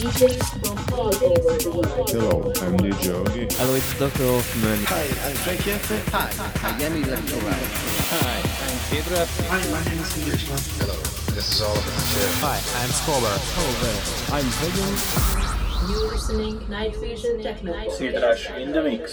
Hello, I'm DJ Yogi. Hello, it's Dr. Hoffman. Hi, I'm Frank. Hi, I am Electro Hi, I'm Pedro. Hi, my name is Englishman. Hello, this is Oliver Hi, I'm Scholar. I'm Hagen. You're listening Night Vision Techno. Sidrash in the mix.